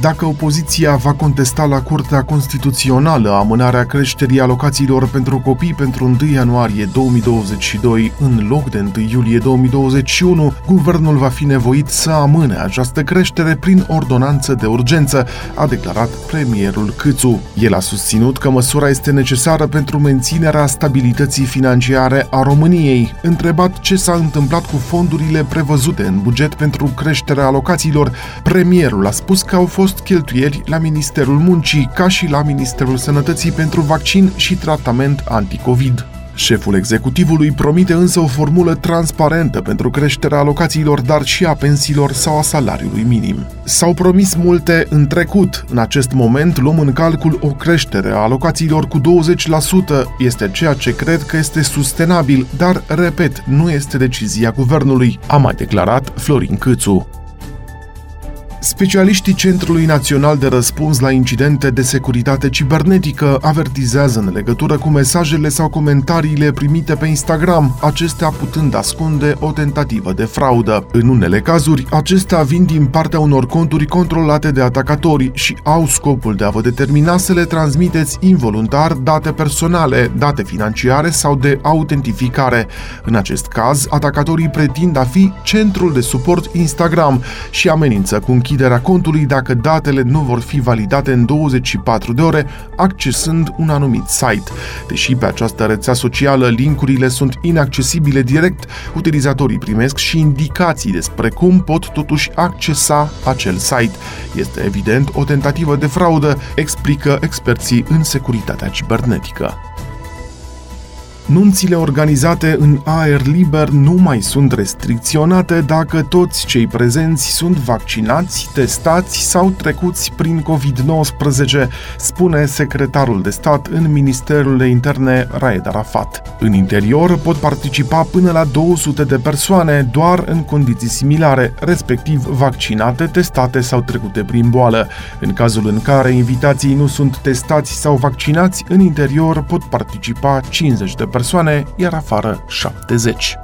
dacă opoziția va contesta la Curtea Constituțională amânarea creșterii alocațiilor pentru copii pentru 1 ianuarie 2022 în loc de 1 iulie 2021, guvernul va fi nevoit să amâne această creștere prin ordonanță de urgență, a declarat premierul Câțu. El a susținut că măsura este necesară pentru menținerea stabilității financiare a României. Întrebat ce s-a întâmplat cu fondurile prevăzute în buget pentru creșterea alocațiilor, premierul a spus că au fost fost cheltuieli la Ministerul Muncii, ca și la Ministerul Sănătății pentru vaccin și tratament anticovid. Șeful executivului promite însă o formulă transparentă pentru creșterea alocațiilor, dar și a pensiilor sau a salariului minim. S-au promis multe în trecut. În acest moment luăm în calcul o creștere a alocațiilor cu 20%. Este ceea ce cred că este sustenabil, dar, repet, nu este decizia guvernului, a mai declarat Florin Câțu. Specialiștii Centrului Național de Răspuns la Incidente de Securitate Cibernetică avertizează în legătură cu mesajele sau comentariile primite pe Instagram, acestea putând ascunde o tentativă de fraudă. În unele cazuri, acestea vin din partea unor conturi controlate de atacatori și au scopul de a vă determina să le transmiteți involuntar date personale, date financiare sau de autentificare. În acest caz, atacatorii pretind a fi centrul de suport Instagram și amenință cu închiderea contului dacă datele nu vor fi validate în 24 de ore accesând un anumit site. Deși pe această rețea socială linkurile sunt inaccesibile direct, utilizatorii primesc și indicații despre cum pot totuși accesa acel site. Este evident o tentativă de fraudă, explică experții în securitatea cibernetică. Nunțile organizate în aer liber nu mai sunt restricționate dacă toți cei prezenți sunt vaccinați, testați sau trecuți prin COVID-19, spune secretarul de stat în Ministerul de Interne Raed Arafat. În interior pot participa până la 200 de persoane doar în condiții similare, respectiv vaccinate, testate sau trecute prin boală. În cazul în care invitații nu sunt testați sau vaccinați, în interior pot participa 50 de persoane persoane, iar afară 70.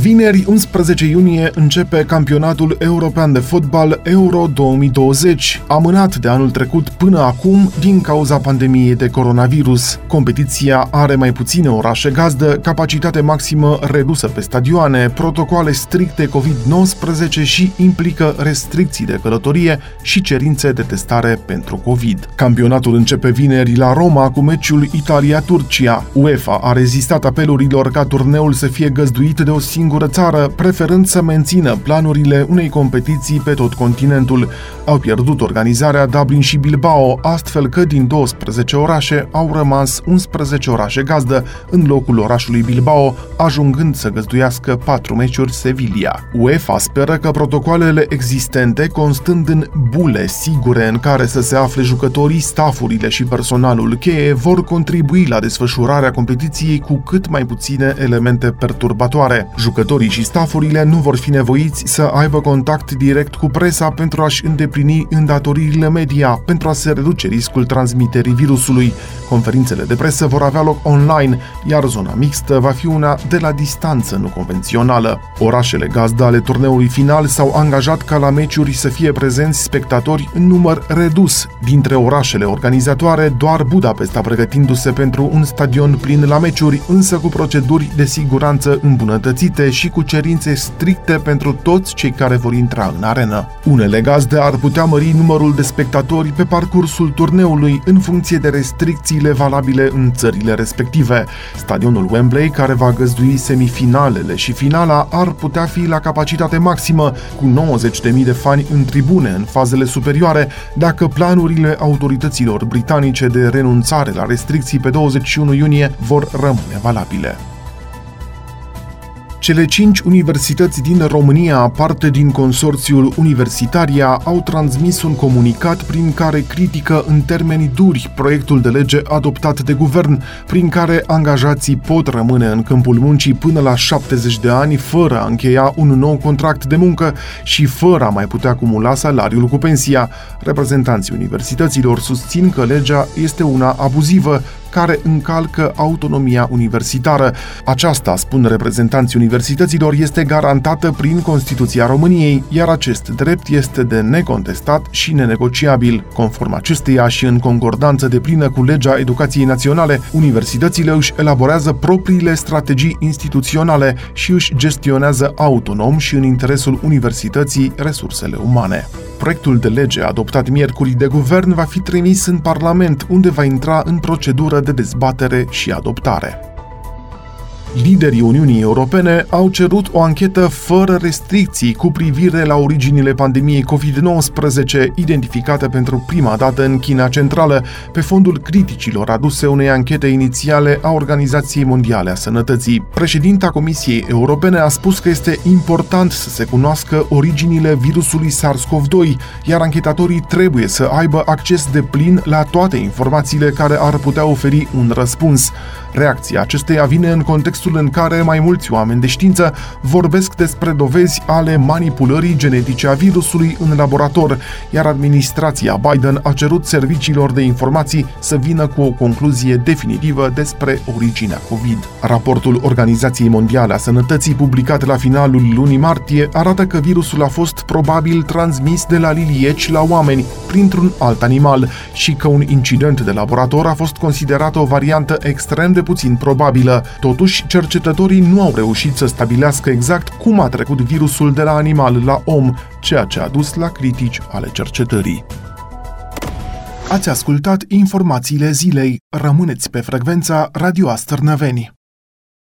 Vineri, 11 iunie, începe campionatul european de fotbal Euro 2020, amânat de anul trecut până acum din cauza pandemiei de coronavirus. Competiția are mai puține orașe gazdă, capacitate maximă redusă pe stadioane, protocoale stricte COVID-19 și implică restricții de călătorie și cerințe de testare pentru COVID. Campionatul începe vineri la Roma cu meciul Italia-Turcia. UEFA a rezistat apelurilor ca turneul să fie găzduit de o singură țară, preferând să mențină planurile unei competiții pe tot continentul. Au pierdut organizarea Dublin și Bilbao, astfel că din 12 orașe au rămas 11 orașe gazdă, în locul orașului Bilbao, ajungând să găzduiască 4 meciuri Sevilla. UEFA speră că protocoalele existente, constând în bule sigure în care să se afle jucătorii, stafurile și personalul cheie, vor contribui la desfășurarea competiției cu cât mai puține elemente perturbatoare. Jucătorii și stafurile nu vor fi nevoiți să aibă contact direct cu presa pentru a-și îndeplini îndatoririle media, pentru a se reduce riscul transmiterii virusului. Conferințele de presă vor avea loc online, iar zona mixtă va fi una de la distanță, nu convențională. Orașele gazdă ale turneului final s-au angajat ca la meciuri să fie prezenți spectatori în număr redus. Dintre orașele organizatoare, doar Budapesta pregătindu-se pentru un stadion plin la meciuri, însă cu proceduri de siguranță îmbunătățite limite și cu cerințe stricte pentru toți cei care vor intra în arenă. Unele gazde ar putea mări numărul de spectatori pe parcursul turneului în funcție de restricțiile valabile în țările respective. Stadionul Wembley, care va găzdui semifinalele și finala, ar putea fi la capacitate maximă, cu 90.000 de fani în tribune în fazele superioare, dacă planurile autorităților britanice de renunțare la restricții pe 21 iunie vor rămâne valabile. Cele cinci universități din România, parte din consorțiul Universitaria, au transmis un comunicat prin care critică în termeni duri proiectul de lege adoptat de guvern, prin care angajații pot rămâne în câmpul muncii până la 70 de ani fără a încheia un nou contract de muncă și fără a mai putea acumula salariul cu pensia. Reprezentanții universităților susțin că legea este una abuzivă, care încalcă autonomia universitară. Aceasta, spun reprezentanții universităților, este garantată prin Constituția României, iar acest drept este de necontestat și nenegociabil. Conform acesteia și în concordanță de plină cu legea educației naționale, universitățile își elaborează propriile strategii instituționale și își gestionează autonom și în interesul universității resursele umane. Proiectul de lege adoptat miercuri de guvern va fi trimis în Parlament, unde va intra în procedură de dezbatere și adoptare. Liderii Uniunii Europene au cerut o anchetă fără restricții cu privire la originile pandemiei COVID-19 identificate pentru prima dată în China Centrală, pe fondul criticilor aduse unei anchete inițiale a Organizației Mondiale a Sănătății. Președinta Comisiei Europene a spus că este important să se cunoască originile virusului SARS-CoV-2, iar anchetatorii trebuie să aibă acces de plin la toate informațiile care ar putea oferi un răspuns. Reacția acesteia vine în contextul în care mai mulți oameni de știință vorbesc despre dovezi ale manipulării genetice a virusului în laborator, iar administrația Biden a cerut serviciilor de informații să vină cu o concluzie definitivă despre originea COVID. Raportul Organizației Mondiale a Sănătății, publicat la finalul lunii martie, arată că virusul a fost probabil transmis de la lilieci la oameni printr-un alt animal și că un incident de laborator a fost considerat o variantă extrem de puțin probabilă. Totuși, cercetătorii nu au reușit să stabilească exact cum a trecut virusul de la animal la om, ceea ce a dus la critici ale cercetării. Ați ascultat informațiile zilei. Rămâneți pe frecvența Radio Astărnăveni.